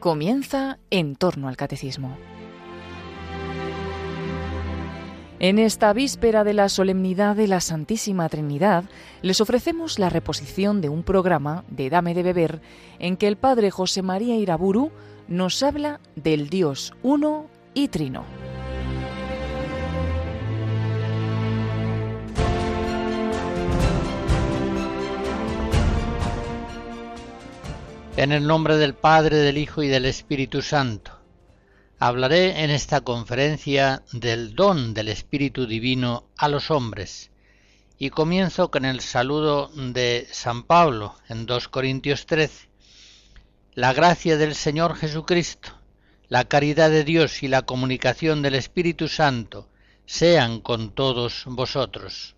Comienza en torno al catecismo. En esta víspera de la solemnidad de la Santísima Trinidad, les ofrecemos la reposición de un programa de Dame de Beber en que el Padre José María Iraburu nos habla del Dios uno y trino. En el nombre del Padre, del Hijo y del Espíritu Santo. Hablaré en esta conferencia del don del Espíritu Divino a los hombres y comienzo con el saludo de San Pablo en 2 Corintios 13. La gracia del Señor Jesucristo, la caridad de Dios y la comunicación del Espíritu Santo sean con todos vosotros.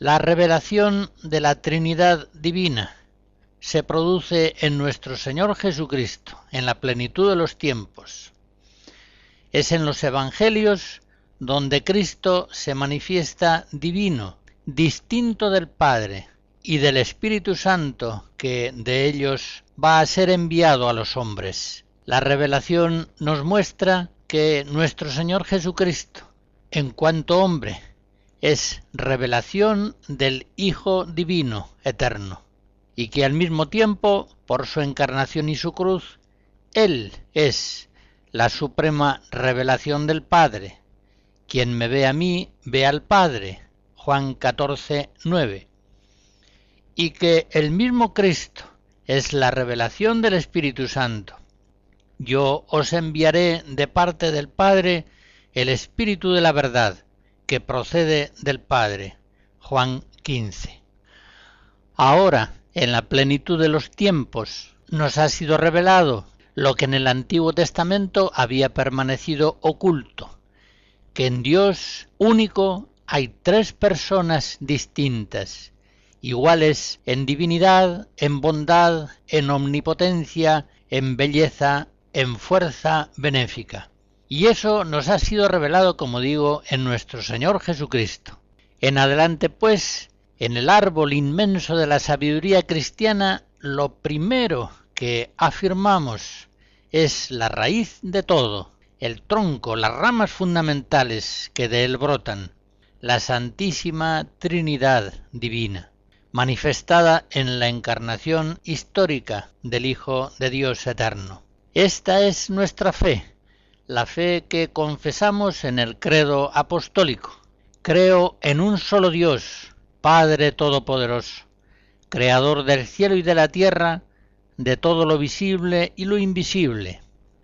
La revelación de la Trinidad Divina se produce en nuestro Señor Jesucristo, en la plenitud de los tiempos. Es en los Evangelios donde Cristo se manifiesta divino, distinto del Padre y del Espíritu Santo que de ellos va a ser enviado a los hombres. La revelación nos muestra que nuestro Señor Jesucristo, en cuanto hombre, es revelación del Hijo Divino Eterno y que al mismo tiempo, por su encarnación y su cruz, Él es la suprema revelación del Padre. Quien me ve a mí, ve al Padre. Juan 14, 9. Y que el mismo Cristo es la revelación del Espíritu Santo. Yo os enviaré de parte del Padre el Espíritu de la verdad, que procede del Padre. Juan 15. Ahora, en la plenitud de los tiempos nos ha sido revelado lo que en el Antiguo Testamento había permanecido oculto, que en Dios único hay tres personas distintas, iguales en divinidad, en bondad, en omnipotencia, en belleza, en fuerza benéfica. Y eso nos ha sido revelado, como digo, en nuestro Señor Jesucristo. En adelante, pues, en el árbol inmenso de la sabiduría cristiana, lo primero que afirmamos es la raíz de todo, el tronco, las ramas fundamentales que de él brotan, la Santísima Trinidad Divina, manifestada en la encarnación histórica del Hijo de Dios Eterno. Esta es nuestra fe, la fe que confesamos en el credo apostólico. Creo en un solo Dios, Padre Todopoderoso, Creador del cielo y de la tierra, de todo lo visible y lo invisible.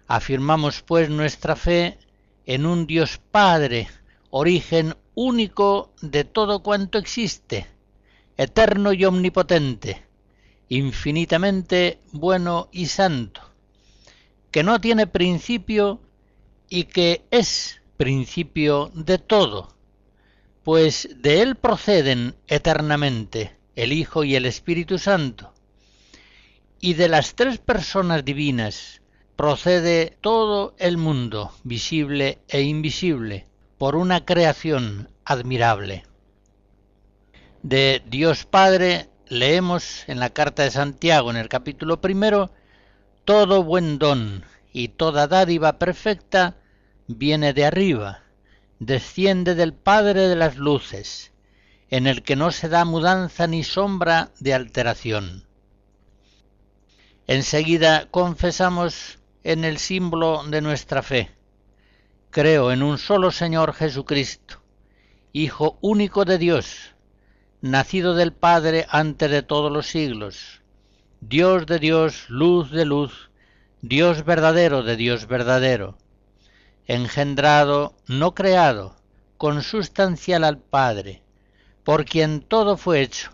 Afirmamos pues nuestra fe en un Dios Padre, origen único de todo cuanto existe, eterno y omnipotente, infinitamente bueno y santo, que no tiene principio y que es principio de todo pues de él proceden eternamente el Hijo y el Espíritu Santo, y de las tres personas divinas procede todo el mundo, visible e invisible, por una creación admirable. De Dios Padre leemos en la carta de Santiago en el capítulo primero, todo buen don y toda dádiva perfecta viene de arriba, desciende del Padre de las Luces, en el que no se da mudanza ni sombra de alteración. Enseguida confesamos en el símbolo de nuestra fe. Creo en un solo Señor Jesucristo, Hijo único de Dios, nacido del Padre antes de todos los siglos, Dios de Dios, luz de luz, Dios verdadero de Dios verdadero, engendrado, no creado, consustancial al Padre, por quien todo fue hecho,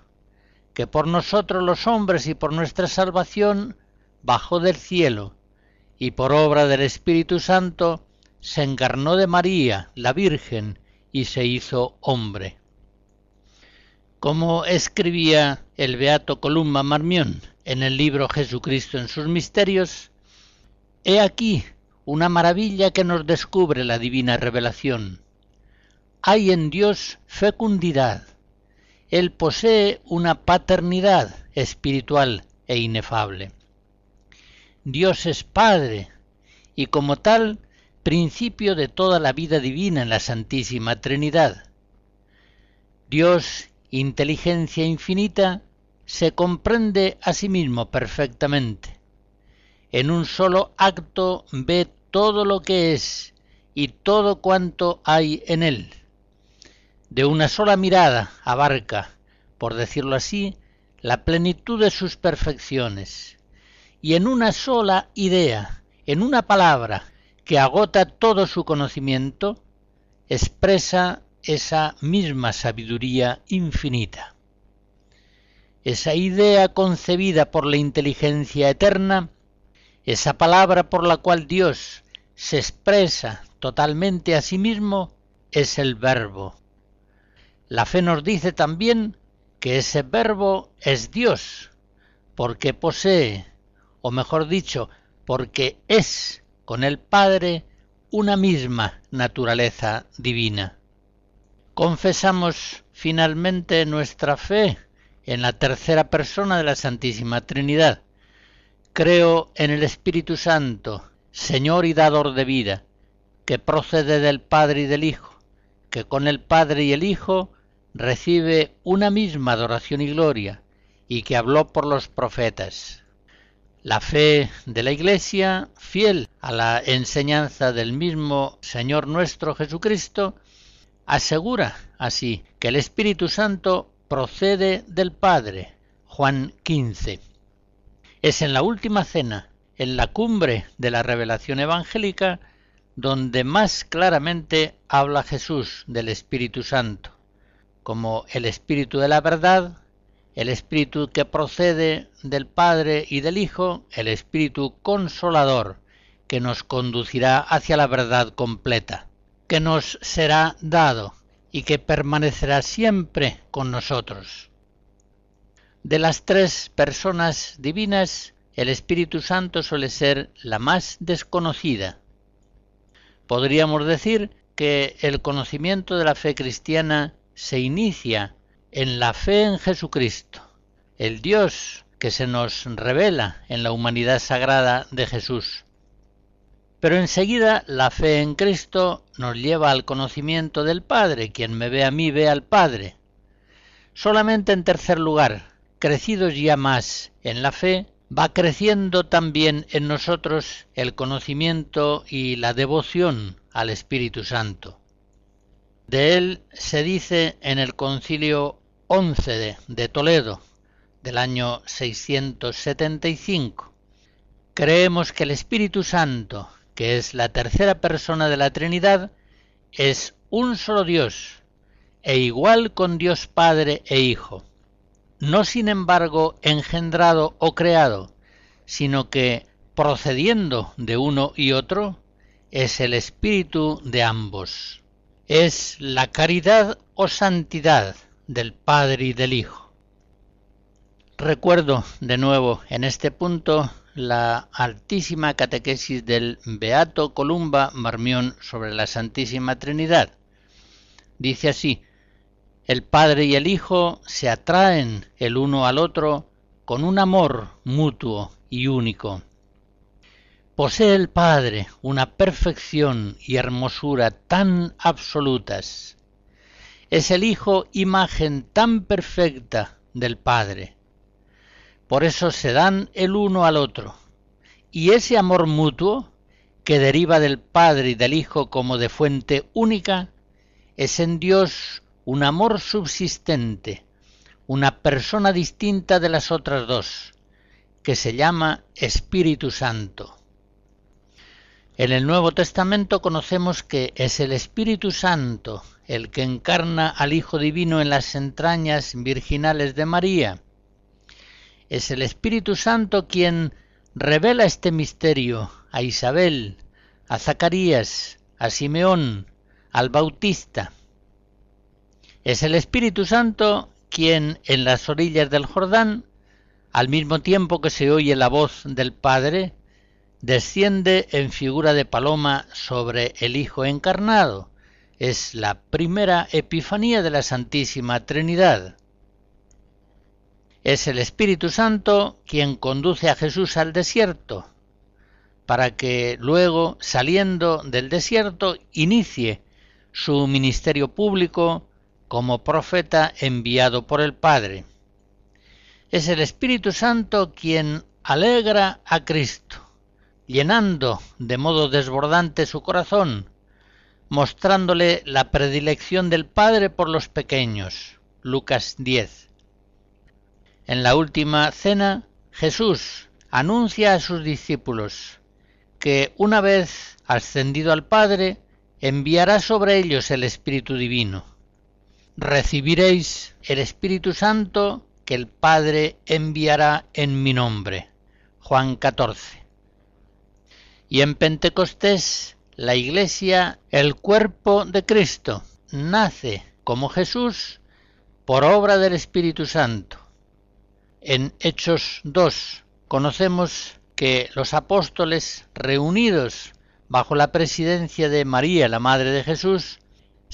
que por nosotros los hombres y por nuestra salvación bajó del cielo, y por obra del Espíritu Santo se encarnó de María, la Virgen, y se hizo hombre. Como escribía el beato Columba Marmión en el libro Jesucristo en sus misterios, He aquí una maravilla que nos descubre la divina revelación. Hay en Dios fecundidad. Él posee una paternidad espiritual e inefable. Dios es Padre y como tal principio de toda la vida divina en la Santísima Trinidad. Dios, inteligencia infinita, se comprende a sí mismo perfectamente. En un solo acto ve todo lo que es y todo cuanto hay en él. De una sola mirada abarca, por decirlo así, la plenitud de sus perfecciones. Y en una sola idea, en una palabra que agota todo su conocimiento, expresa esa misma sabiduría infinita. Esa idea concebida por la inteligencia eterna, esa palabra por la cual Dios se expresa totalmente a sí mismo, es el verbo. La fe nos dice también que ese verbo es Dios, porque posee, o mejor dicho, porque es con el Padre una misma naturaleza divina. Confesamos finalmente nuestra fe en la tercera persona de la Santísima Trinidad. Creo en el Espíritu Santo, Señor y dador de vida, que procede del Padre y del Hijo, que con el Padre y el Hijo recibe una misma adoración y gloria, y que habló por los profetas. La fe de la Iglesia, fiel a la enseñanza del mismo Señor nuestro Jesucristo, asegura así que el Espíritu Santo procede del Padre. Juan 15. Es en la última cena, en la cumbre de la revelación evangélica, donde más claramente habla Jesús del Espíritu Santo, como el Espíritu de la verdad, el Espíritu que procede del Padre y del Hijo, el Espíritu consolador, que nos conducirá hacia la verdad completa, que nos será dado y que permanecerá siempre con nosotros. De las tres personas divinas, el Espíritu Santo suele ser la más desconocida, Podríamos decir que el conocimiento de la fe cristiana se inicia en la fe en Jesucristo, el Dios que se nos revela en la humanidad sagrada de Jesús. Pero enseguida la fe en Cristo nos lleva al conocimiento del Padre, quien me ve a mí ve al Padre. Solamente en tercer lugar, crecidos ya más en la fe, va creciendo también en nosotros el conocimiento y la devoción al Espíritu Santo. De él se dice en el concilio 11 de, Toledo del año 675. Creemos que el Espíritu Santo, que es la tercera persona de la Trinidad, es un solo Dios, e igual con Dios Padre e Hijo no sin embargo engendrado o creado, sino que procediendo de uno y otro, es el espíritu de ambos. Es la caridad o santidad del Padre y del Hijo. Recuerdo de nuevo en este punto la altísima catequesis del Beato Columba Marmión sobre la Santísima Trinidad. Dice así, el Padre y el Hijo se atraen el uno al otro con un amor mutuo y único. Posee el Padre una perfección y hermosura tan absolutas. Es el Hijo imagen tan perfecta del Padre. Por eso se dan el uno al otro. Y ese amor mutuo, que deriva del Padre y del Hijo como de fuente única, es en Dios un amor subsistente, una persona distinta de las otras dos, que se llama Espíritu Santo. En el Nuevo Testamento conocemos que es el Espíritu Santo el que encarna al Hijo Divino en las entrañas virginales de María. Es el Espíritu Santo quien revela este misterio a Isabel, a Zacarías, a Simeón, al Bautista. Es el Espíritu Santo quien en las orillas del Jordán, al mismo tiempo que se oye la voz del Padre, desciende en figura de paloma sobre el Hijo encarnado. Es la primera epifanía de la Santísima Trinidad. Es el Espíritu Santo quien conduce a Jesús al desierto, para que luego, saliendo del desierto, inicie su ministerio público como profeta enviado por el Padre. Es el Espíritu Santo quien alegra a Cristo, llenando de modo desbordante su corazón, mostrándole la predilección del Padre por los pequeños. Lucas 10. En la última cena, Jesús anuncia a sus discípulos que una vez ascendido al Padre, enviará sobre ellos el Espíritu Divino. Recibiréis el Espíritu Santo que el Padre enviará en mi nombre. Juan 14. Y en Pentecostés, la Iglesia, el cuerpo de Cristo, nace como Jesús por obra del Espíritu Santo. En Hechos 2 conocemos que los apóstoles reunidos bajo la presidencia de María, la Madre de Jesús,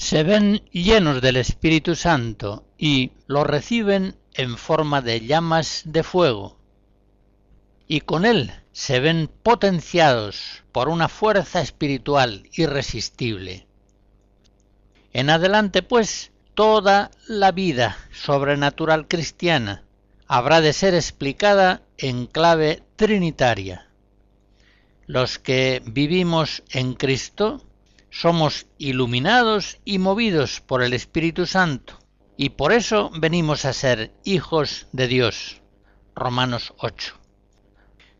se ven llenos del Espíritu Santo y lo reciben en forma de llamas de fuego. Y con él se ven potenciados por una fuerza espiritual irresistible. En adelante, pues, toda la vida sobrenatural cristiana habrá de ser explicada en clave trinitaria. Los que vivimos en Cristo somos iluminados y movidos por el Espíritu Santo, y por eso venimos a ser hijos de Dios. Romanos 8.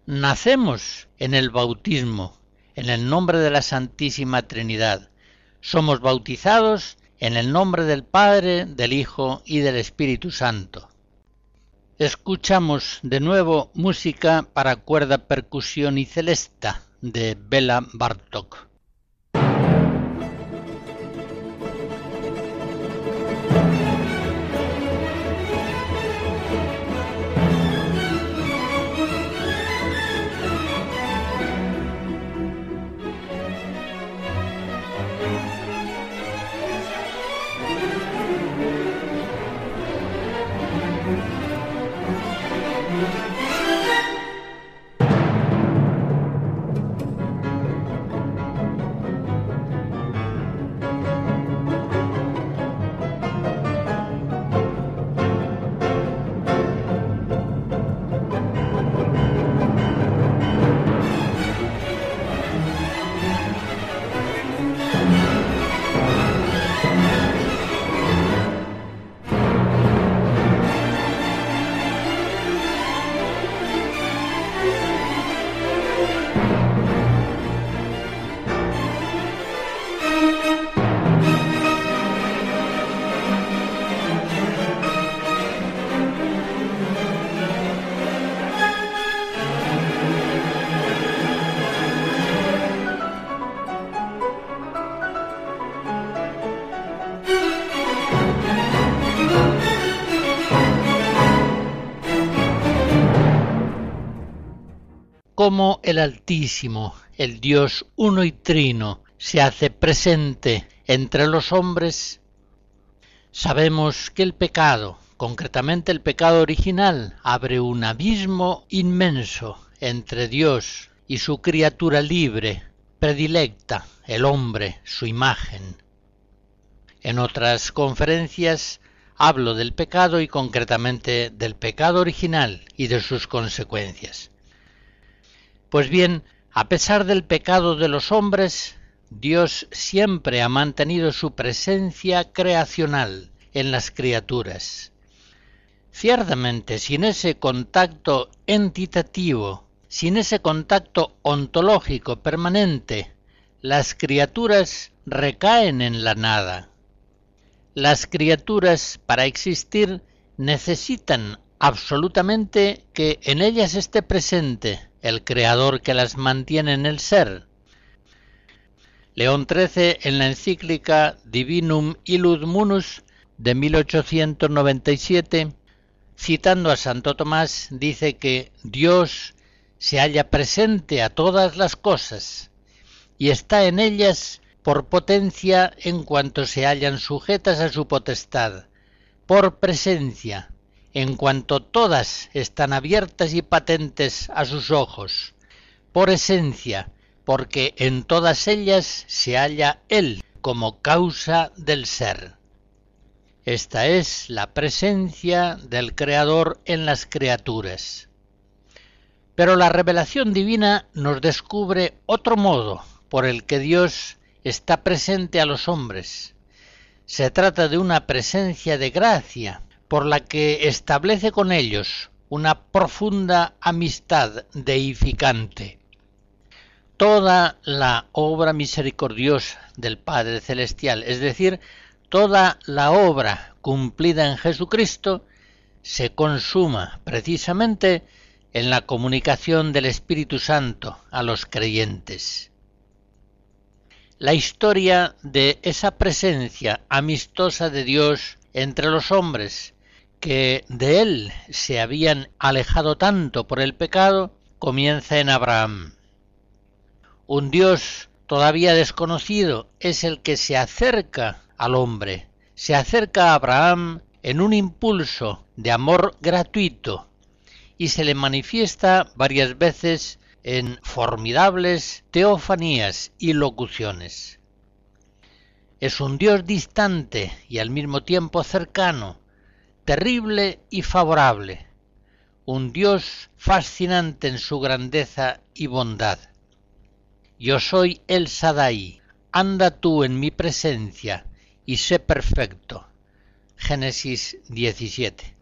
Nacemos en el bautismo, en el nombre de la Santísima Trinidad. Somos bautizados en el nombre del Padre, del Hijo y del Espíritu Santo. Escuchamos de nuevo música para cuerda, percusión y celesta de Bela Bartok. Cómo el Altísimo, el Dios uno y trino, se hace presente entre los hombres, sabemos que el pecado, concretamente el pecado original, abre un abismo inmenso entre Dios y su criatura libre, predilecta, el hombre, su imagen. En otras conferencias hablo del pecado y concretamente del pecado original y de sus consecuencias. Pues bien, a pesar del pecado de los hombres, Dios siempre ha mantenido su presencia creacional en las criaturas. Ciertamente, sin ese contacto entitativo, sin ese contacto ontológico permanente, las criaturas recaen en la nada. Las criaturas, para existir, necesitan absolutamente que en ellas esté presente el creador que las mantiene en el ser. León XIII en la encíclica Divinum Illud Munus de 1897, citando a Santo Tomás, dice que Dios se halla presente a todas las cosas y está en ellas por potencia en cuanto se hallan sujetas a su potestad, por presencia, en cuanto todas están abiertas y patentes a sus ojos, por esencia, porque en todas ellas se halla Él como causa del ser. Esta es la presencia del Creador en las criaturas. Pero la revelación divina nos descubre otro modo por el que Dios está presente a los hombres. Se trata de una presencia de gracia por la que establece con ellos una profunda amistad deificante. Toda la obra misericordiosa del Padre Celestial, es decir, toda la obra cumplida en Jesucristo, se consuma precisamente en la comunicación del Espíritu Santo a los creyentes. La historia de esa presencia amistosa de Dios entre los hombres, que de él se habían alejado tanto por el pecado, comienza en Abraham. Un Dios todavía desconocido es el que se acerca al hombre, se acerca a Abraham en un impulso de amor gratuito y se le manifiesta varias veces en formidables teofanías y locuciones. Es un Dios distante y al mismo tiempo cercano, terrible y favorable, un Dios fascinante en su grandeza y bondad. Yo soy el Sadai, anda tú en mi presencia y sé perfecto. Génesis 17.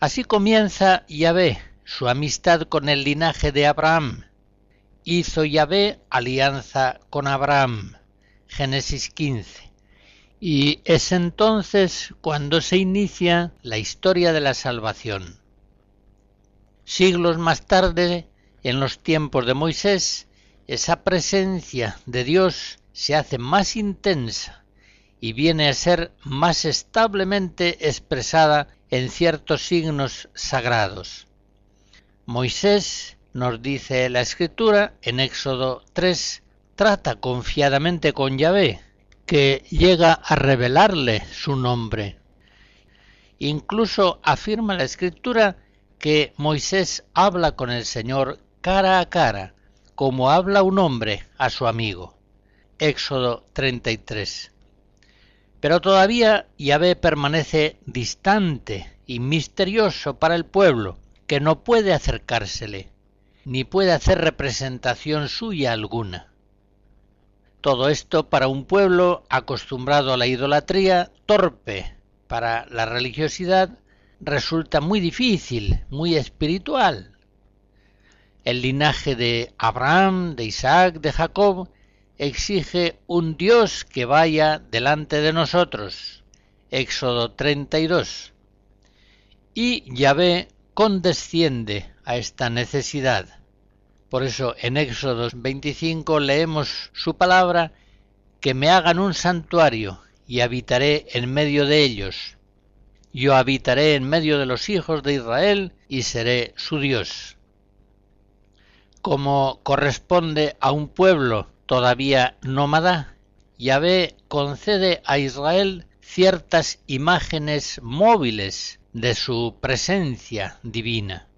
Así comienza Yahvé su amistad con el linaje de Abraham. Hizo Yahvé alianza con Abraham. Génesis 15. Y es entonces cuando se inicia la historia de la salvación. Siglos más tarde, en los tiempos de Moisés, esa presencia de Dios se hace más intensa y viene a ser más establemente expresada en ciertos signos sagrados. Moisés, nos dice la escritura en Éxodo 3, trata confiadamente con Yahvé, que llega a revelarle su nombre. Incluso afirma la escritura que Moisés habla con el Señor cara a cara, como habla un hombre a su amigo. Éxodo 33. Pero todavía Yahvé permanece distante y misterioso para el pueblo, que no puede acercársele, ni puede hacer representación suya alguna. Todo esto para un pueblo acostumbrado a la idolatría, torpe para la religiosidad, resulta muy difícil, muy espiritual. El linaje de Abraham, de Isaac, de Jacob, exige un Dios que vaya delante de nosotros. Éxodo 32. Y Yahvé condesciende a esta necesidad. Por eso en Éxodo 25 leemos su palabra, que me hagan un santuario y habitaré en medio de ellos. Yo habitaré en medio de los hijos de Israel y seré su Dios. Como corresponde a un pueblo todavía nómada, Yahvé concede a Israel ciertas imágenes móviles de su presencia divina.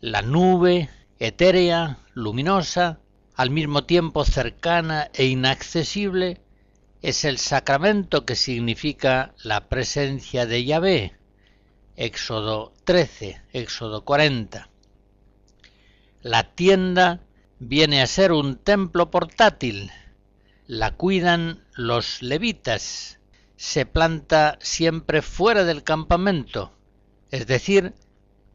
La nube, etérea, luminosa, al mismo tiempo cercana e inaccesible, es el sacramento que significa la presencia de Yahvé. Éxodo 13, Éxodo 40. La tienda viene a ser un templo portátil. La cuidan los levitas. Se planta siempre fuera del campamento, es decir,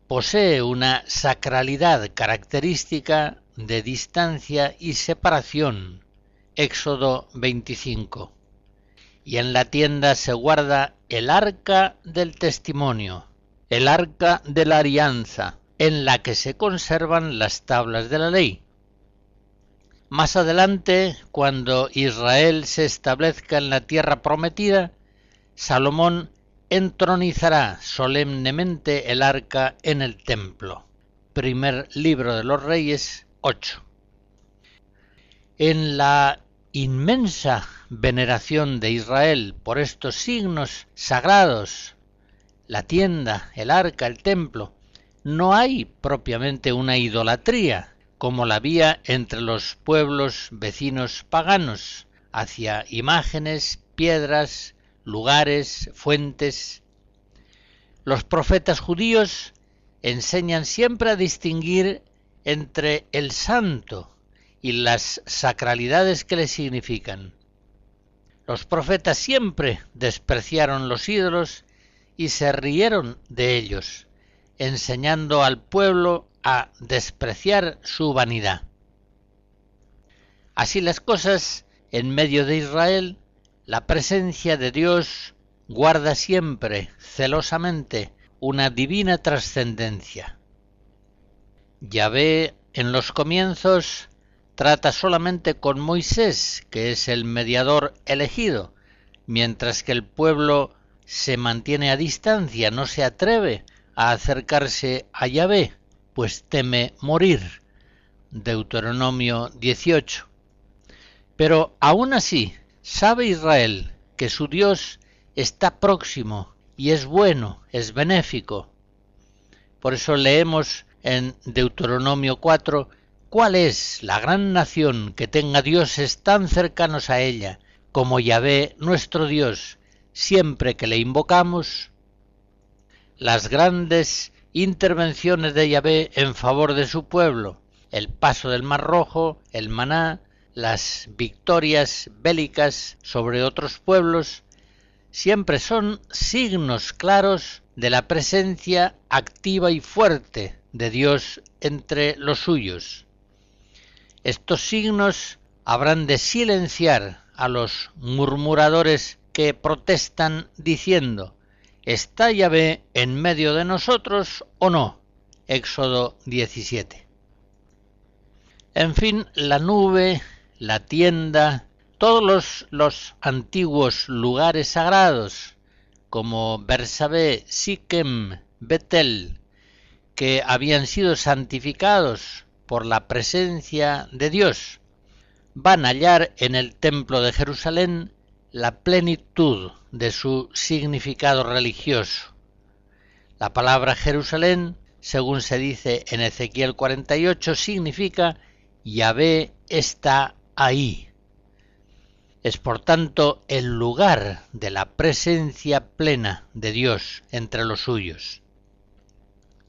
posee una sacralidad característica de distancia y separación. Éxodo 25. Y en la tienda se guarda el arca del testimonio, el arca de la alianza, en la que se conservan las tablas de la ley. Más adelante, cuando Israel se establezca en la tierra prometida, Salomón entronizará solemnemente el arca en el templo. Primer libro de los Reyes 8. En la inmensa veneración de Israel por estos signos sagrados, la tienda, el arca, el templo, no hay propiamente una idolatría, como la había entre los pueblos vecinos paganos, hacia imágenes, piedras, lugares, fuentes. Los profetas judíos enseñan siempre a distinguir entre el santo y las sacralidades que le significan. Los profetas siempre despreciaron los ídolos y se rieron de ellos, enseñando al pueblo a despreciar su vanidad. Así las cosas, en medio de Israel, la presencia de Dios guarda siempre, celosamente, una divina trascendencia. Yahvé en los comienzos trata solamente con Moisés, que es el mediador elegido, mientras que el pueblo se mantiene a distancia, no se atreve a acercarse a Yahvé, pues teme morir. Deuteronomio 18. Pero aún así, sabe Israel que su Dios está próximo y es bueno, es benéfico. Por eso leemos en Deuteronomio 4 cuál es la gran nación que tenga dioses tan cercanos a ella como Yahvé nuestro Dios, siempre que le invocamos. Las grandes intervenciones de Yahvé en favor de su pueblo, el paso del Mar Rojo, el maná, las victorias bélicas sobre otros pueblos, siempre son signos claros de la presencia activa y fuerte de Dios entre los suyos. Estos signos habrán de silenciar a los murmuradores que protestan diciendo ¿Está Yahvé en medio de nosotros o no? Éxodo 17. En fin, la nube, la tienda, todos los, antiguos lugares sagrados, como Bersabé, Siquem, Betel, que habían sido santificados por la presencia de Dios, van a hallar en el templo de Jerusalén la plenitud de su significado religioso. La palabra Jerusalén, según se dice en Ezequiel 48, significa Yahvé está ahí. Es por tanto el lugar de la presencia plena de Dios entre los suyos.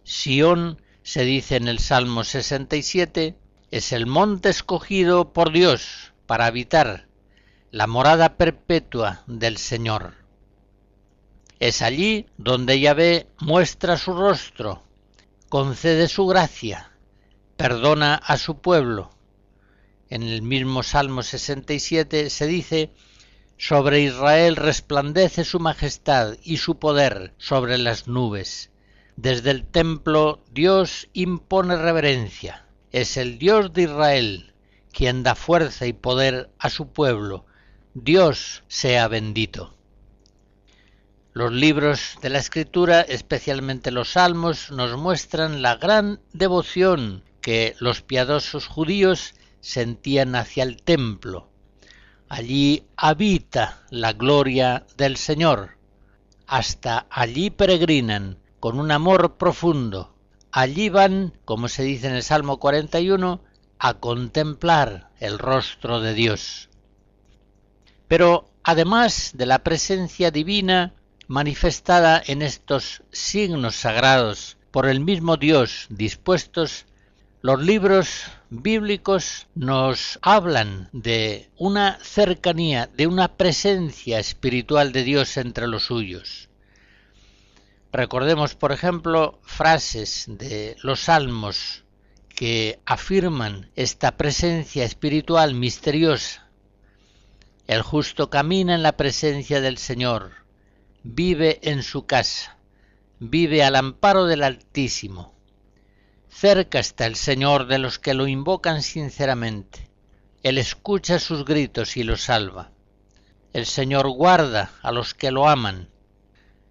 Sión, se dice en el Salmo 67, es el monte escogido por Dios para habitar, la morada perpetua del Señor. Es allí donde Yahvé muestra su rostro, concede su gracia, perdona a su pueblo, en el mismo Salmo 67 se dice, sobre Israel resplandece su majestad y su poder sobre las nubes. Desde el templo Dios impone reverencia. Es el Dios de Israel quien da fuerza y poder a su pueblo. Dios sea bendito. Los libros de la Escritura, especialmente los Salmos, nos muestran la gran devoción que los piadosos judíos sentían hacia el templo. Allí habita la gloria del Señor. Hasta allí peregrinan con un amor profundo. Allí van, como se dice en el Salmo 41, a contemplar el rostro de Dios. Pero además de la presencia divina manifestada en estos signos sagrados por el mismo Dios dispuestos los libros bíblicos nos hablan de una cercanía, de una presencia espiritual de Dios entre los suyos. Recordemos, por ejemplo, frases de los salmos que afirman esta presencia espiritual misteriosa. El justo camina en la presencia del Señor, vive en su casa, vive al amparo del Altísimo Cerca está el Señor de los que lo invocan sinceramente. Él escucha sus gritos y los salva. El Señor guarda a los que lo aman.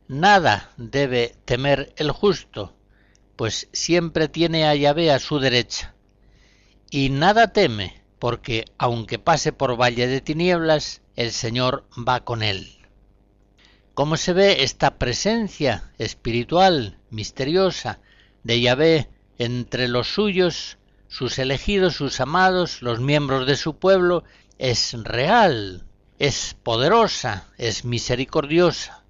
Nada debe temer el justo, pues siempre tiene a Yahvé a su derecha. Y nada teme, porque aunque pase por valle de tinieblas, el Señor va con él. ¿Cómo se ve esta presencia espiritual, misteriosa, de Yahvé entre los suyos sus elegidos, sus amados, los miembros de su pueblo, es real, es poderosa, es misericordiosa.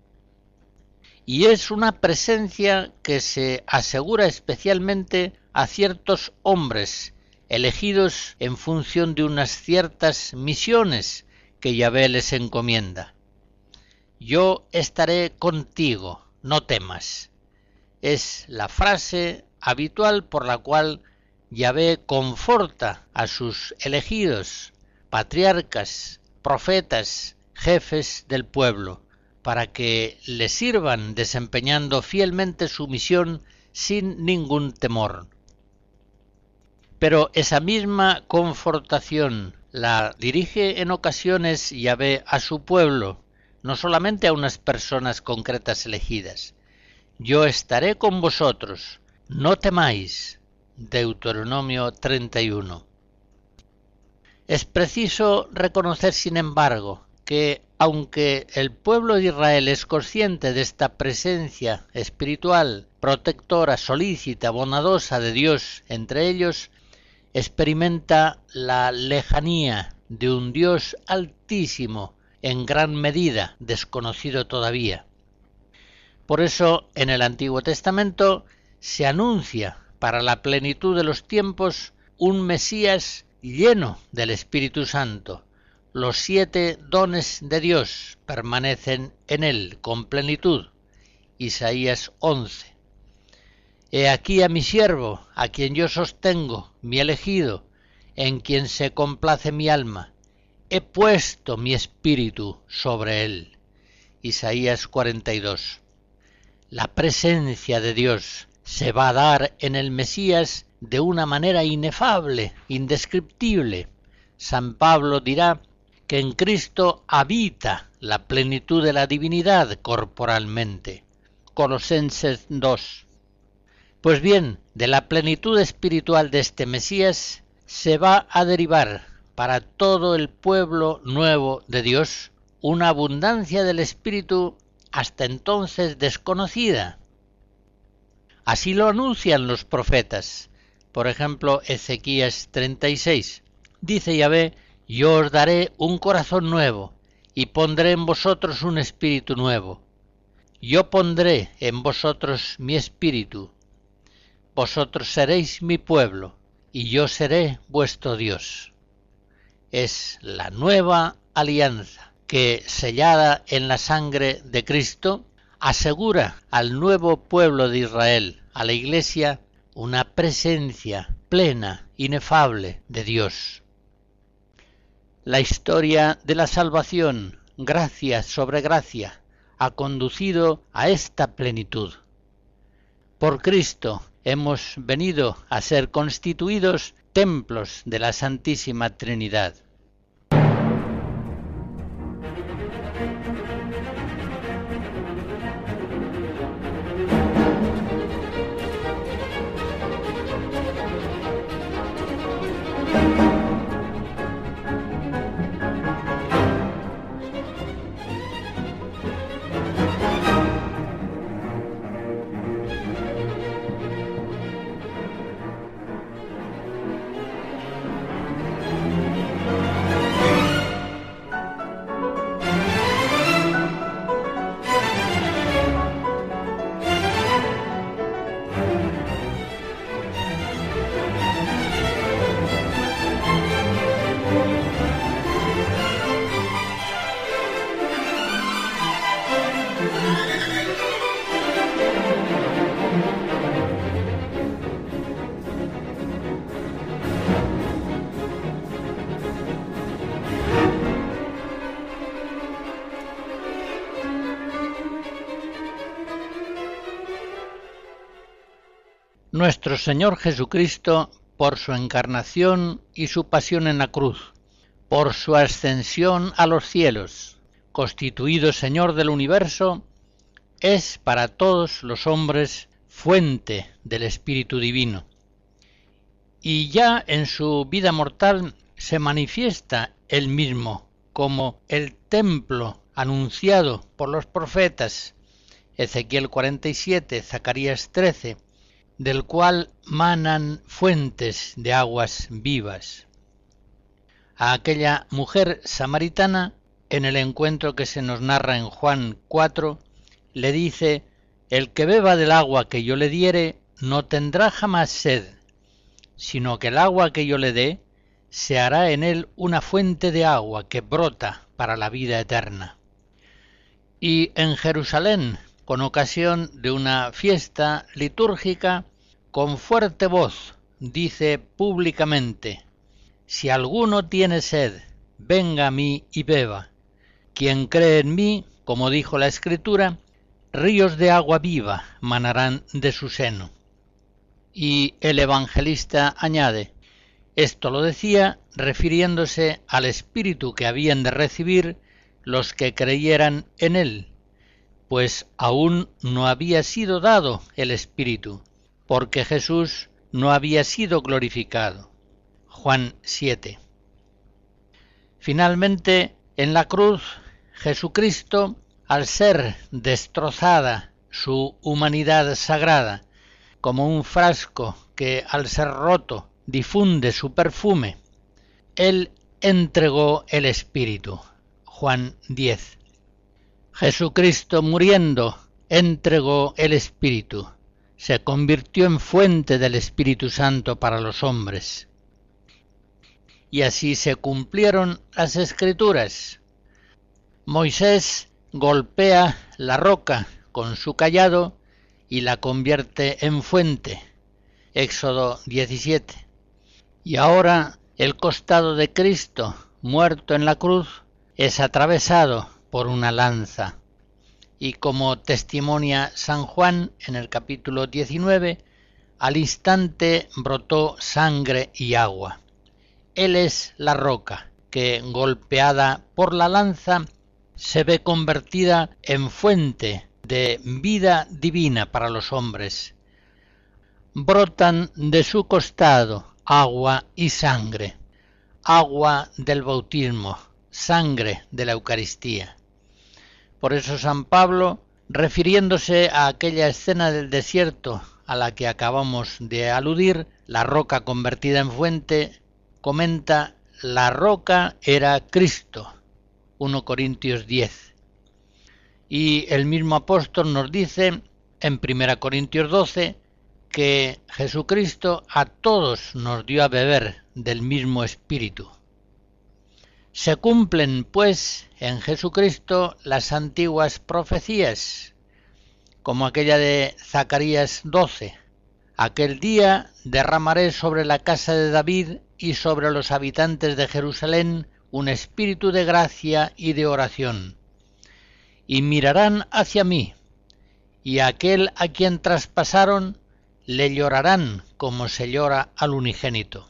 Y es una presencia que se asegura especialmente a ciertos hombres elegidos en función de unas ciertas misiones que Yahvé les encomienda. Yo estaré contigo, no temas. Es la frase habitual por la cual Yahvé conforta a sus elegidos, patriarcas, profetas, jefes del pueblo, para que le sirvan desempeñando fielmente su misión sin ningún temor. Pero esa misma confortación la dirige en ocasiones Yahvé a su pueblo, no solamente a unas personas concretas elegidas. Yo estaré con vosotros, no temáis. Deuteronomio 31. Es preciso reconocer, sin embargo, que aunque el pueblo de Israel es consciente de esta presencia espiritual, protectora, solícita, bondadosa de Dios entre ellos, experimenta la lejanía de un Dios altísimo, en gran medida desconocido todavía. Por eso en el Antiguo Testamento se anuncia para la plenitud de los tiempos un Mesías lleno del Espíritu Santo. Los siete dones de Dios permanecen en él con plenitud. Isaías 11. He aquí a mi siervo, a quien yo sostengo, mi elegido, en quien se complace mi alma. He puesto mi espíritu sobre él. Isaías 42. La presencia de Dios se va a dar en el Mesías de una manera inefable, indescriptible. San Pablo dirá que en Cristo habita la plenitud de la divinidad corporalmente. Colosenses 2. Pues bien, de la plenitud espiritual de este Mesías se va a derivar para todo el pueblo nuevo de Dios una abundancia del Espíritu hasta entonces desconocida. Así lo anuncian los profetas. Por ejemplo, Ezequías 36. Dice Yahvé, yo os daré un corazón nuevo y pondré en vosotros un espíritu nuevo. Yo pondré en vosotros mi espíritu vosotros seréis mi pueblo, y yo seré vuestro Dios. Es la nueva alianza que, sellada en la sangre de Cristo, asegura al nuevo pueblo de Israel, a la Iglesia, una presencia plena, inefable de Dios. La historia de la salvación, gracia sobre gracia, ha conducido a esta plenitud. Por Cristo hemos venido a ser constituidos templos de la Santísima Trinidad. Nuestro Señor Jesucristo, por su encarnación y su pasión en la cruz, por su ascensión a los cielos, constituido Señor del universo, es para todos los hombres fuente del Espíritu Divino. Y ya en su vida mortal se manifiesta él mismo como el templo anunciado por los profetas Ezequiel 47, Zacarías 13, del cual manan fuentes de aguas vivas. A aquella mujer samaritana, en el encuentro que se nos narra en Juan 4, le dice, El que beba del agua que yo le diere no tendrá jamás sed, sino que el agua que yo le dé se hará en él una fuente de agua que brota para la vida eterna. Y en Jerusalén, con ocasión de una fiesta litúrgica, con fuerte voz dice públicamente, Si alguno tiene sed, venga a mí y beba. Quien cree en mí, como dijo la Escritura, ríos de agua viva manarán de su seno. Y el evangelista añade, esto lo decía refiriéndose al Espíritu que habían de recibir los que creyeran en él, pues aún no había sido dado el Espíritu, porque Jesús no había sido glorificado. Juan 7. Finalmente, en la cruz, Jesucristo, al ser destrozada su humanidad sagrada, como un frasco que al ser roto difunde su perfume, Él entregó el Espíritu. Juan 10. Jesucristo muriendo entregó el Espíritu, se convirtió en fuente del Espíritu Santo para los hombres. Y así se cumplieron las escrituras. Moisés golpea la roca con su callado y la convierte en fuente. Éxodo 17. Y ahora el costado de Cristo, muerto en la cruz, es atravesado por una lanza. Y como testimonia San Juan en el capítulo 19, al instante brotó sangre y agua. Él es la roca que, golpeada por la lanza, se ve convertida en fuente de vida divina para los hombres. Brotan de su costado agua y sangre, agua del bautismo, sangre de la Eucaristía. Por eso San Pablo, refiriéndose a aquella escena del desierto a la que acabamos de aludir, la roca convertida en fuente, comenta, la roca era Cristo, 1 Corintios 10. Y el mismo apóstol nos dice en 1 Corintios 12 que Jesucristo a todos nos dio a beber del mismo espíritu. Se cumplen, pues, en Jesucristo las antiguas profecías, como aquella de Zacarías 12. Aquel día derramaré sobre la casa de David y sobre los habitantes de Jerusalén un espíritu de gracia y de oración. Y mirarán hacia mí, y aquel a quien traspasaron le llorarán como se llora al unigénito.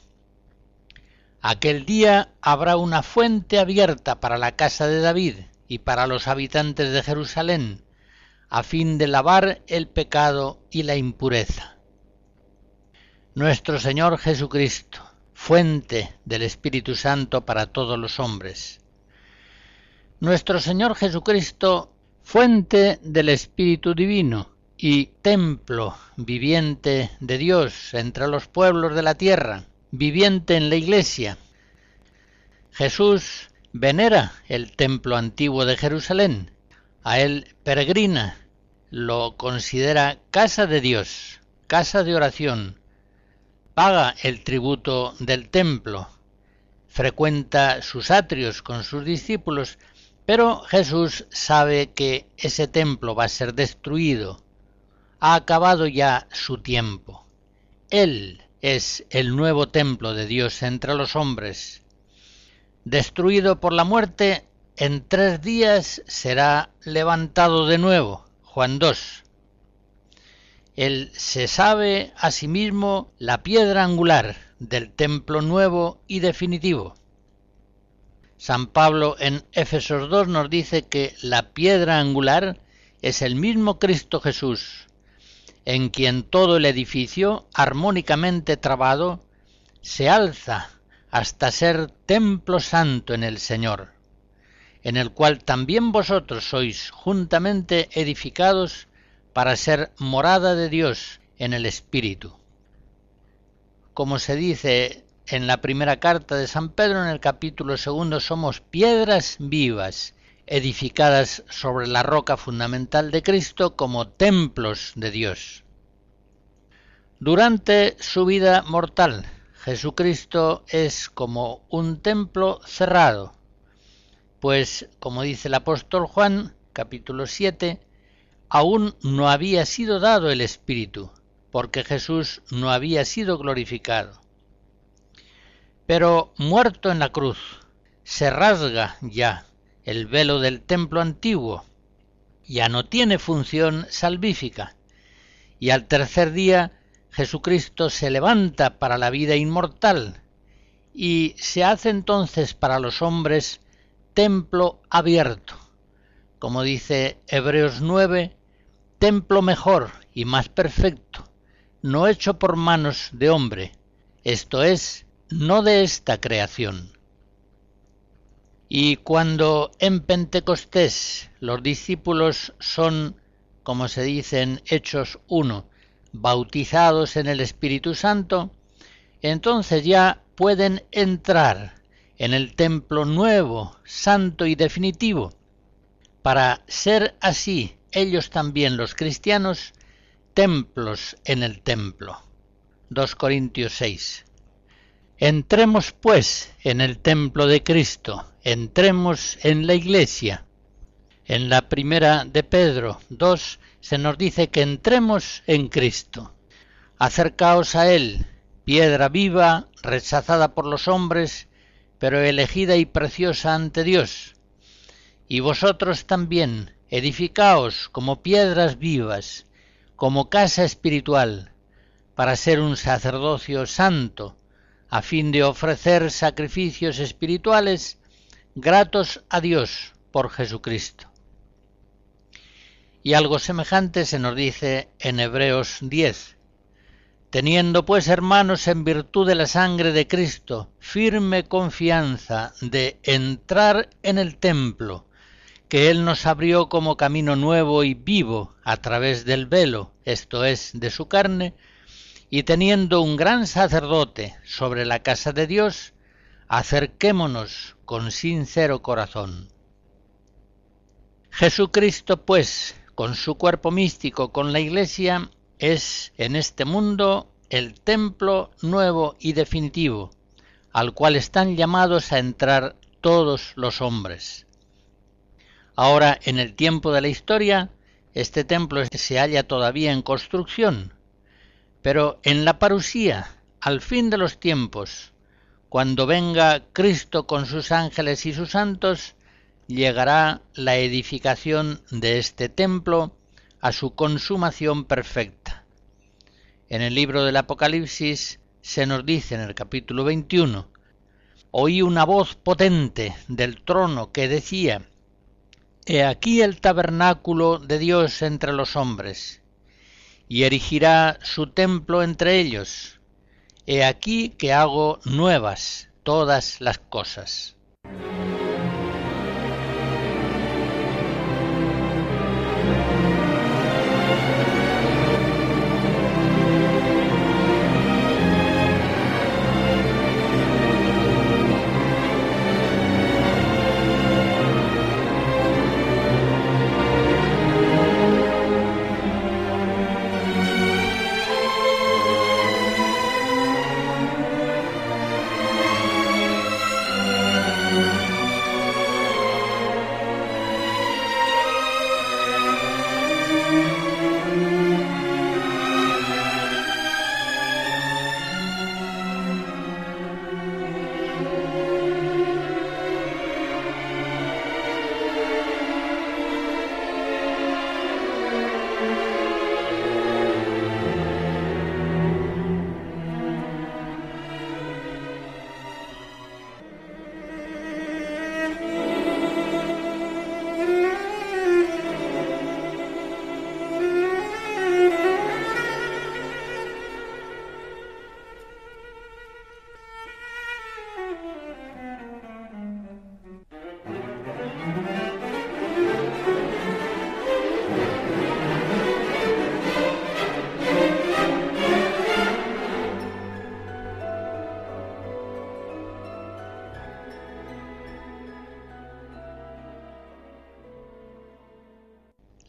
Aquel día habrá una fuente abierta para la casa de David y para los habitantes de Jerusalén, a fin de lavar el pecado y la impureza. Nuestro Señor Jesucristo, fuente del Espíritu Santo para todos los hombres. Nuestro Señor Jesucristo, fuente del Espíritu Divino y templo viviente de Dios entre los pueblos de la tierra viviente en la iglesia. Jesús venera el templo antiguo de Jerusalén, a él peregrina, lo considera casa de Dios, casa de oración, paga el tributo del templo, frecuenta sus atrios con sus discípulos, pero Jesús sabe que ese templo va a ser destruido, ha acabado ya su tiempo. Él es el nuevo templo de Dios entre los hombres. Destruido por la muerte, en tres días será levantado de nuevo. Juan 2. Él se sabe a sí mismo la piedra angular del templo nuevo y definitivo. San Pablo en Éfesos 2 nos dice que la piedra angular es el mismo Cristo Jesús, en quien todo el edificio, armónicamente trabado, se alza hasta ser templo santo en el Señor, en el cual también vosotros sois juntamente edificados para ser morada de Dios en el Espíritu. Como se dice en la primera carta de San Pedro, en el capítulo segundo, somos piedras vivas, edificadas sobre la roca fundamental de Cristo como templos de Dios. Durante su vida mortal, Jesucristo es como un templo cerrado, pues, como dice el apóstol Juan, capítulo 7, aún no había sido dado el Espíritu, porque Jesús no había sido glorificado. Pero muerto en la cruz, se rasga ya el velo del templo antiguo, ya no tiene función salvífica, y al tercer día Jesucristo se levanta para la vida inmortal, y se hace entonces para los hombres templo abierto. Como dice Hebreos 9, templo mejor y más perfecto, no hecho por manos de hombre, esto es, no de esta creación. Y cuando en Pentecostés los discípulos son, como se dice en Hechos 1, bautizados en el Espíritu Santo, entonces ya pueden entrar en el templo nuevo, santo y definitivo, para ser así ellos también los cristianos templos en el templo. 2 Corintios 6. Entremos pues en el templo de Cristo, entremos en la iglesia. En la primera de Pedro 2 se nos dice que entremos en Cristo. Acercaos a Él, piedra viva, rechazada por los hombres, pero elegida y preciosa ante Dios. Y vosotros también, edificaos como piedras vivas, como casa espiritual, para ser un sacerdocio santo, a fin de ofrecer sacrificios espirituales gratos a Dios por Jesucristo. Y algo semejante se nos dice en Hebreos 10, Teniendo pues, hermanos, en virtud de la sangre de Cristo, firme confianza de entrar en el templo, que Él nos abrió como camino nuevo y vivo a través del velo, esto es, de su carne, y teniendo un gran sacerdote sobre la casa de Dios, acerquémonos con sincero corazón. Jesucristo, pues, con su cuerpo místico, con la Iglesia, es en este mundo el templo nuevo y definitivo, al cual están llamados a entrar todos los hombres. Ahora, en el tiempo de la historia, este templo se halla todavía en construcción, pero en la parusía, al fin de los tiempos, cuando venga Cristo con sus ángeles y sus santos, llegará la edificación de este templo a su consumación perfecta. En el libro del Apocalipsis se nos dice en el capítulo 21, oí una voz potente del trono que decía, He aquí el tabernáculo de Dios entre los hombres, y erigirá su templo entre ellos. He aquí que hago nuevas todas las cosas.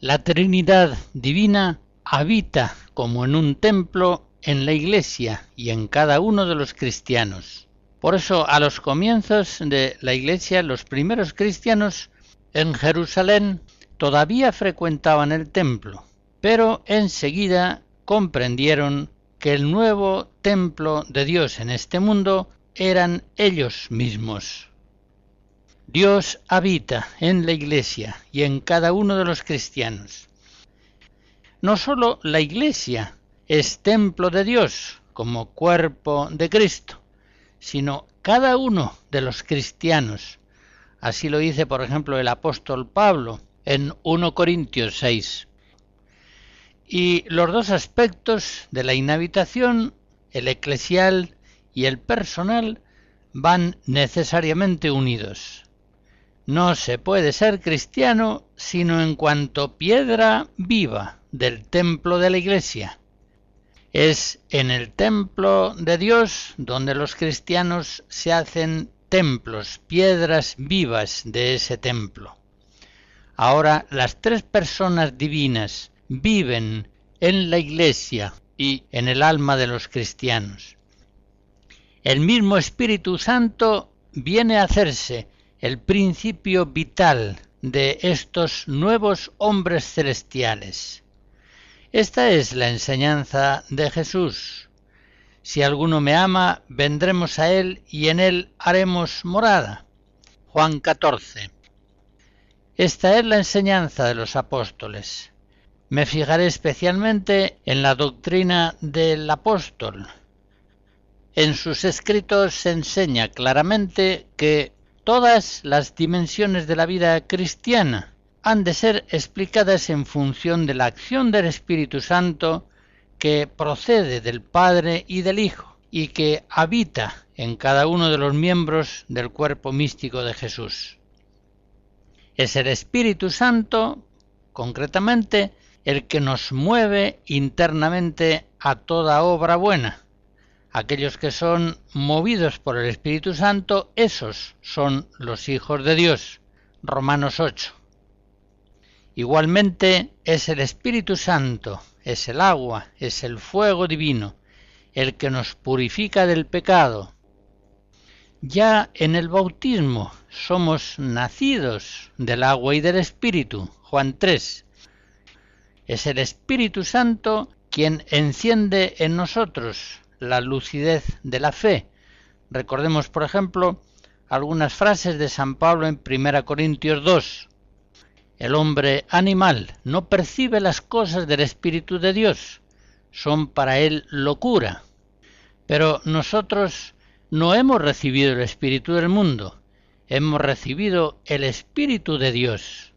La Trinidad Divina habita como en un templo en la Iglesia y en cada uno de los cristianos. Por eso a los comienzos de la Iglesia los primeros cristianos en Jerusalén todavía frecuentaban el templo, pero enseguida comprendieron que el nuevo templo de Dios en este mundo eran ellos mismos. Dios habita en la Iglesia y en cada uno de los cristianos. No sólo la Iglesia es templo de Dios como cuerpo de Cristo, sino cada uno de los cristianos. Así lo dice, por ejemplo, el apóstol Pablo en 1 Corintios 6. Y los dos aspectos de la inhabitación, el eclesial y el personal, van necesariamente unidos. No se puede ser cristiano sino en cuanto piedra viva del templo de la Iglesia. Es en el templo de Dios donde los cristianos se hacen templos, piedras vivas de ese templo. Ahora las tres personas divinas viven en la Iglesia y en el alma de los cristianos. El mismo Espíritu Santo viene a hacerse el principio vital de estos nuevos hombres celestiales. Esta es la enseñanza de Jesús. Si alguno me ama, vendremos a él y en él haremos morada. Juan 14. Esta es la enseñanza de los apóstoles. Me fijaré especialmente en la doctrina del apóstol. En sus escritos se enseña claramente que Todas las dimensiones de la vida cristiana han de ser explicadas en función de la acción del Espíritu Santo que procede del Padre y del Hijo y que habita en cada uno de los miembros del cuerpo místico de Jesús. Es el Espíritu Santo, concretamente, el que nos mueve internamente a toda obra buena, aquellos que son movidos por el Espíritu Santo, esos son los hijos de Dios. Romanos 8. Igualmente es el Espíritu Santo, es el agua, es el fuego divino, el que nos purifica del pecado. Ya en el bautismo somos nacidos del agua y del Espíritu. Juan 3. Es el Espíritu Santo quien enciende en nosotros la lucidez de la fe. Recordemos, por ejemplo, algunas frases de San Pablo en 1 Corintios 2. El hombre animal no percibe las cosas del Espíritu de Dios, son para él locura. Pero nosotros no hemos recibido el Espíritu del mundo, hemos recibido el Espíritu de Dios.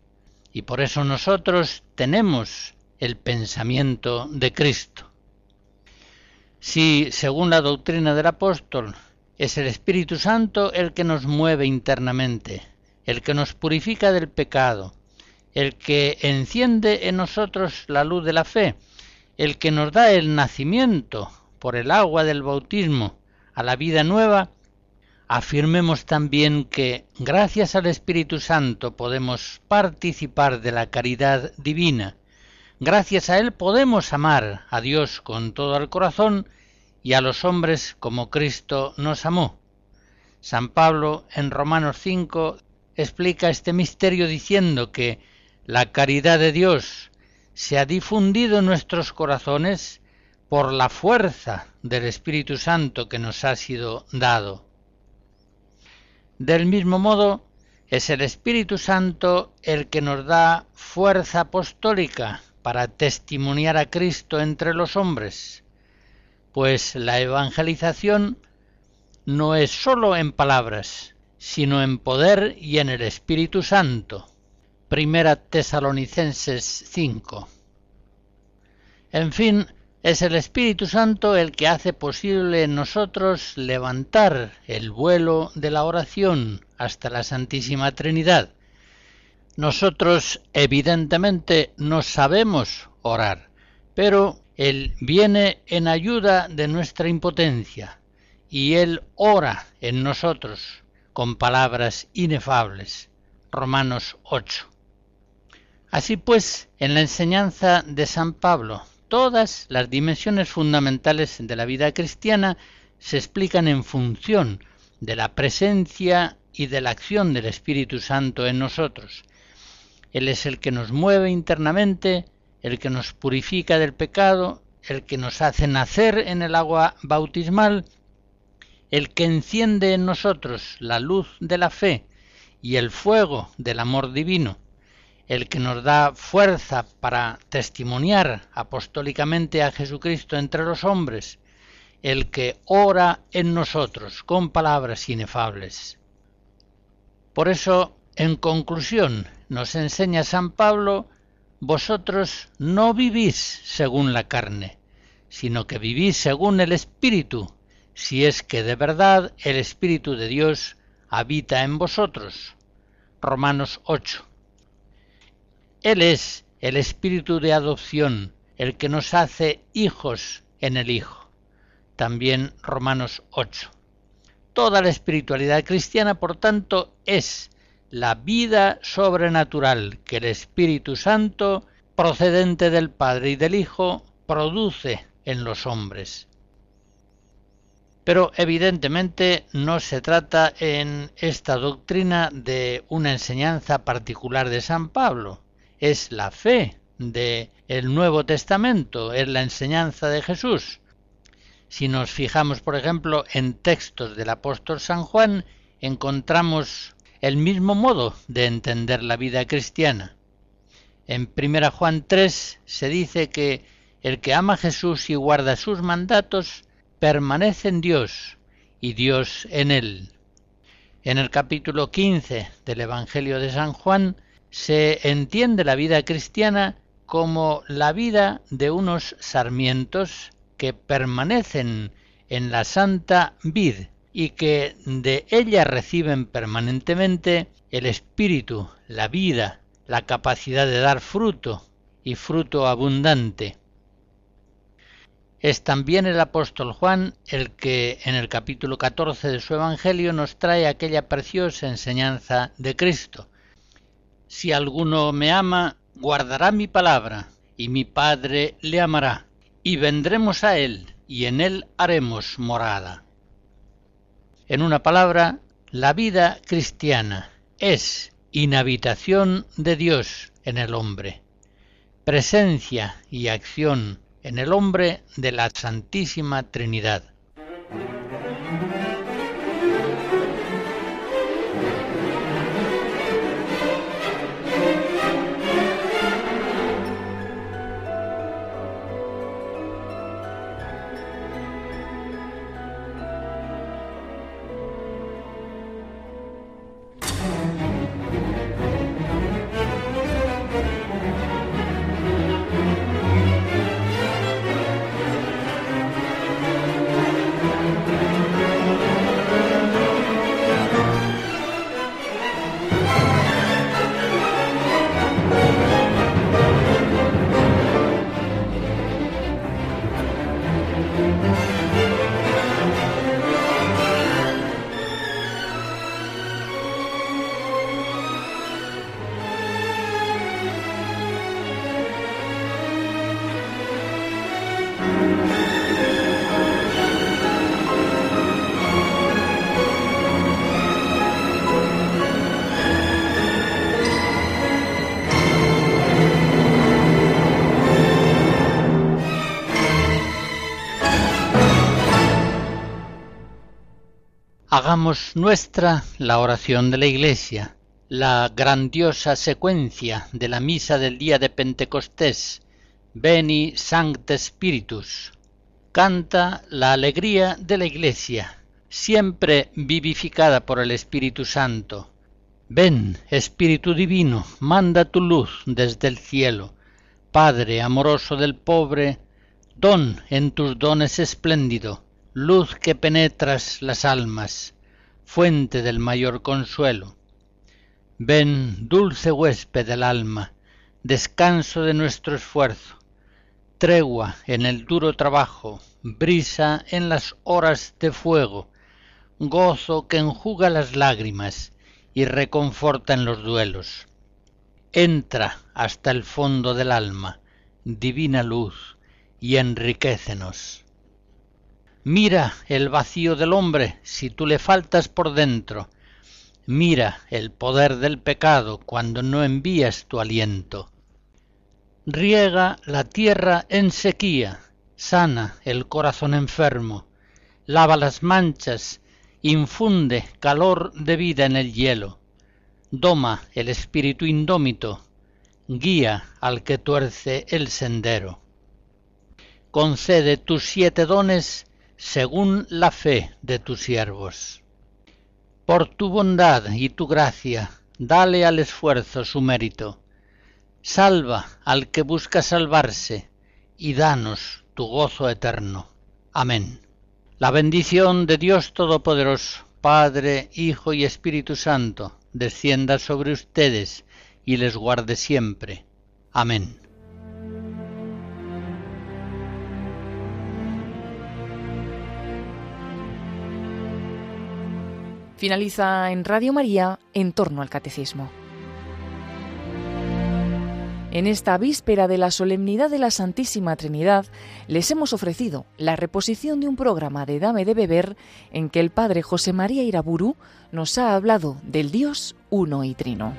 Y por eso nosotros tenemos el pensamiento de Cristo. Si, según la doctrina del apóstol, es el Espíritu Santo el que nos mueve internamente, el que nos purifica del pecado, el que enciende en nosotros la luz de la fe, el que nos da el nacimiento por el agua del bautismo a la vida nueva, afirmemos también que gracias al Espíritu Santo podemos participar de la caridad divina, Gracias a él podemos amar a Dios con todo el corazón y a los hombres como Cristo nos amó. San Pablo en Romanos 5 explica este misterio diciendo que la caridad de Dios se ha difundido en nuestros corazones por la fuerza del Espíritu Santo que nos ha sido dado. Del mismo modo, es el Espíritu Santo el que nos da fuerza apostólica para testimoniar a Cristo entre los hombres, pues la evangelización no es sólo en palabras, sino en poder y en el Espíritu Santo. Primera Tesalonicenses 5. En fin, es el Espíritu Santo el que hace posible en nosotros levantar el vuelo de la oración hasta la Santísima Trinidad, nosotros evidentemente no sabemos orar, pero Él viene en ayuda de nuestra impotencia y Él ora en nosotros con palabras inefables. Romanos 8. Así pues, en la enseñanza de San Pablo, todas las dimensiones fundamentales de la vida cristiana se explican en función de la presencia y de la acción del Espíritu Santo en nosotros. Él es el que nos mueve internamente, el que nos purifica del pecado, el que nos hace nacer en el agua bautismal, el que enciende en nosotros la luz de la fe y el fuego del amor divino el que nos da fuerza para testimoniar apostólicamente a Jesucristo entre los hombres, el que ora en nosotros con palabras inefables. Por eso, en conclusión, nos enseña San Pablo, vosotros no vivís según la carne, sino que vivís según el Espíritu, si es que de verdad el Espíritu de Dios habita en vosotros. Romanos 8. Él es el espíritu de adopción, el que nos hace hijos en el Hijo. También Romanos 8. Toda la espiritualidad cristiana, por tanto, es la vida sobrenatural que el Espíritu Santo, procedente del Padre y del Hijo, produce en los hombres. Pero evidentemente no se trata en esta doctrina de una enseñanza particular de San Pablo, es la fe de el Nuevo Testamento, es la enseñanza de Jesús. Si nos fijamos, por ejemplo, en textos del apóstol San Juan, encontramos el mismo modo de entender la vida cristiana. En 1 Juan 3 se dice que el que ama a Jesús y guarda sus mandatos permanece en Dios y Dios en él. En el capítulo 15 del Evangelio de San Juan se entiende la vida cristiana como la vida de unos sarmientos que permanecen en la santa vid y que de ella reciben permanentemente el espíritu, la vida, la capacidad de dar fruto y fruto abundante. Es también el apóstol Juan el que en el capítulo 14 de su Evangelio nos trae aquella preciosa enseñanza de Cristo, si alguno me ama, guardará mi palabra, y mi Padre le amará, y vendremos a él, y en él haremos morada. En una palabra, la vida cristiana es inhabitación de Dios en el hombre, presencia y acción en el hombre de la Santísima Trinidad. Hagamos nuestra la oración de la Iglesia, la grandiosa secuencia de la misa del día de Pentecostés, Veni Sancte Spiritus. Canta la alegría de la Iglesia, siempre vivificada por el Espíritu Santo. Ven, Espíritu Divino, manda tu luz desde el cielo. Padre amoroso del pobre, don en tus dones espléndido luz que penetras las almas, fuente del mayor consuelo. Ven, dulce huésped del alma, descanso de nuestro esfuerzo, tregua en el duro trabajo, brisa en las horas de fuego, gozo que enjuga las lágrimas y reconforta en los duelos. entra hasta el fondo del alma, divina luz, y enriquecenos. Mira el vacío del hombre si tú le faltas por dentro. Mira el poder del pecado cuando no envías tu aliento. Riega la tierra en sequía, sana el corazón enfermo, lava las manchas, infunde calor de vida en el hielo, doma el espíritu indómito, guía al que tuerce el sendero. Concede tus siete dones según la fe de tus siervos. Por tu bondad y tu gracia, dale al esfuerzo su mérito. Salva al que busca salvarse, y danos tu gozo eterno. Amén. La bendición de Dios Todopoderoso, Padre, Hijo y Espíritu Santo, descienda sobre ustedes y les guarde siempre. Amén. Finaliza en Radio María en torno al catecismo. En esta víspera de la solemnidad de la Santísima Trinidad, les hemos ofrecido la reposición de un programa de Dame de Beber en que el Padre José María Iraburu nos ha hablado del Dios uno y trino.